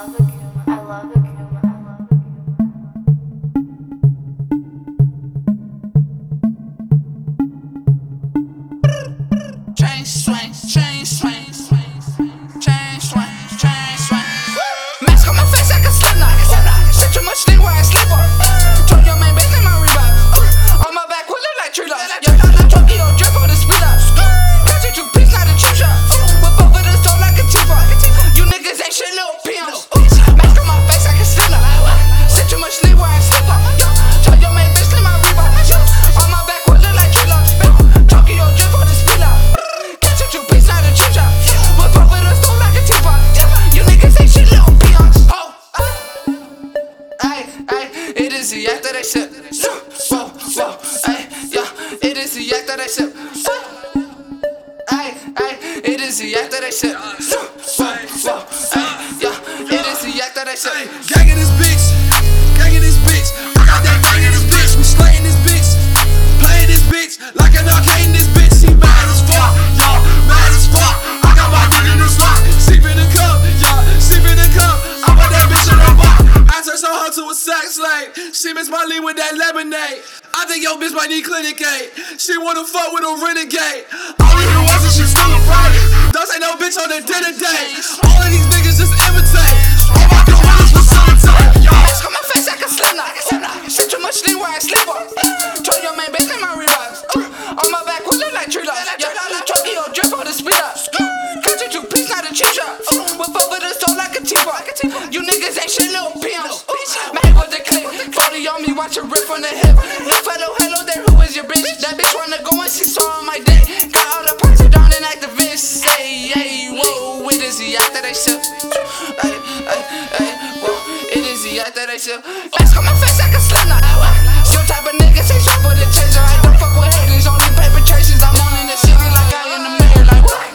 love Akuma. Act that sip. It is the act that I sip. Ay, yeah, it is the act that I sip. Gang this bitch, gang this bitch. I got that gang in this bitch. We slaying this bitch, playing this bitch like an arcade in this bitch. She mad as fuck, y'all, mad as fuck. I got my dick in the slot, sheep in the cup, y'all, the cup. I want that bitch in the bar. I turn so hard to a sex slave. She miss my lean with that lemonade. I think yo bitch might need clinic aid. She wanna fuck with a renegade. All these new ones and she still afraid. Don't say no bitch on the dinner date. All of these niggas just imitate. All my ones facilitate. Y'all. Mask on my face like a slipknot. Shit too much lean where I sleep on. Told your man bitch name my Reeboks. Uh, on my back will look like tree locks. Yeah, Tokyo drip on the speed up. Got you two piece, not a cheap shot. Whip over the store like a teapot. You niggas ain't shit, little peons. Man with the clip, 40 on me, watch a rip from the hip. Is the act that I it is the act that I sip. Mask on my face like a slipknot. Some type of nigga say with a chaser. I don't fuck with haters, only paper traces. I'm on in the city like I in the mayor, like what?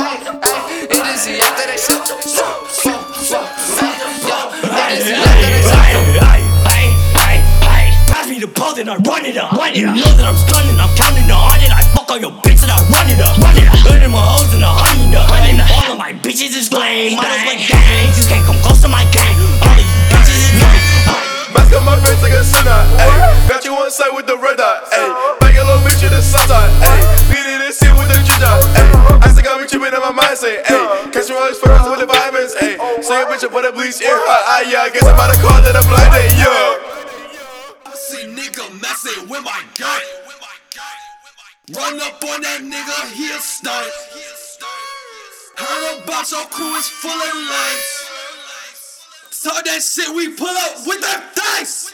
Ay, ay, it is the act that I sip. Whoa, whoa, whoa, ay, yeah, it is the act that I sip. Ay, ay, ay, ay. Pass me the ball, then I run it up. You know that I'm stunning, is lame. Models like gangs, you can't come close to my gang. All of you bitches is lame. Mask on my face like a sinner, ayy. Got you on side with the red dot, ayy. Bang a little bitch in the sunshine, ayy. Beat in the scene with the ginger, ayy. I still got me tripping in my mind, say, ayy. Catch me all these photos with the vitamins, ayy. Say a bitch up with a bleach ear hot, ah, yeah. I guess I'm about to call that a blind date, yeah. I see nigga messing with my gun. Run up on that nigga, he a stunt. About your crew is full of lights. Talk that shit, we pull up with the dice.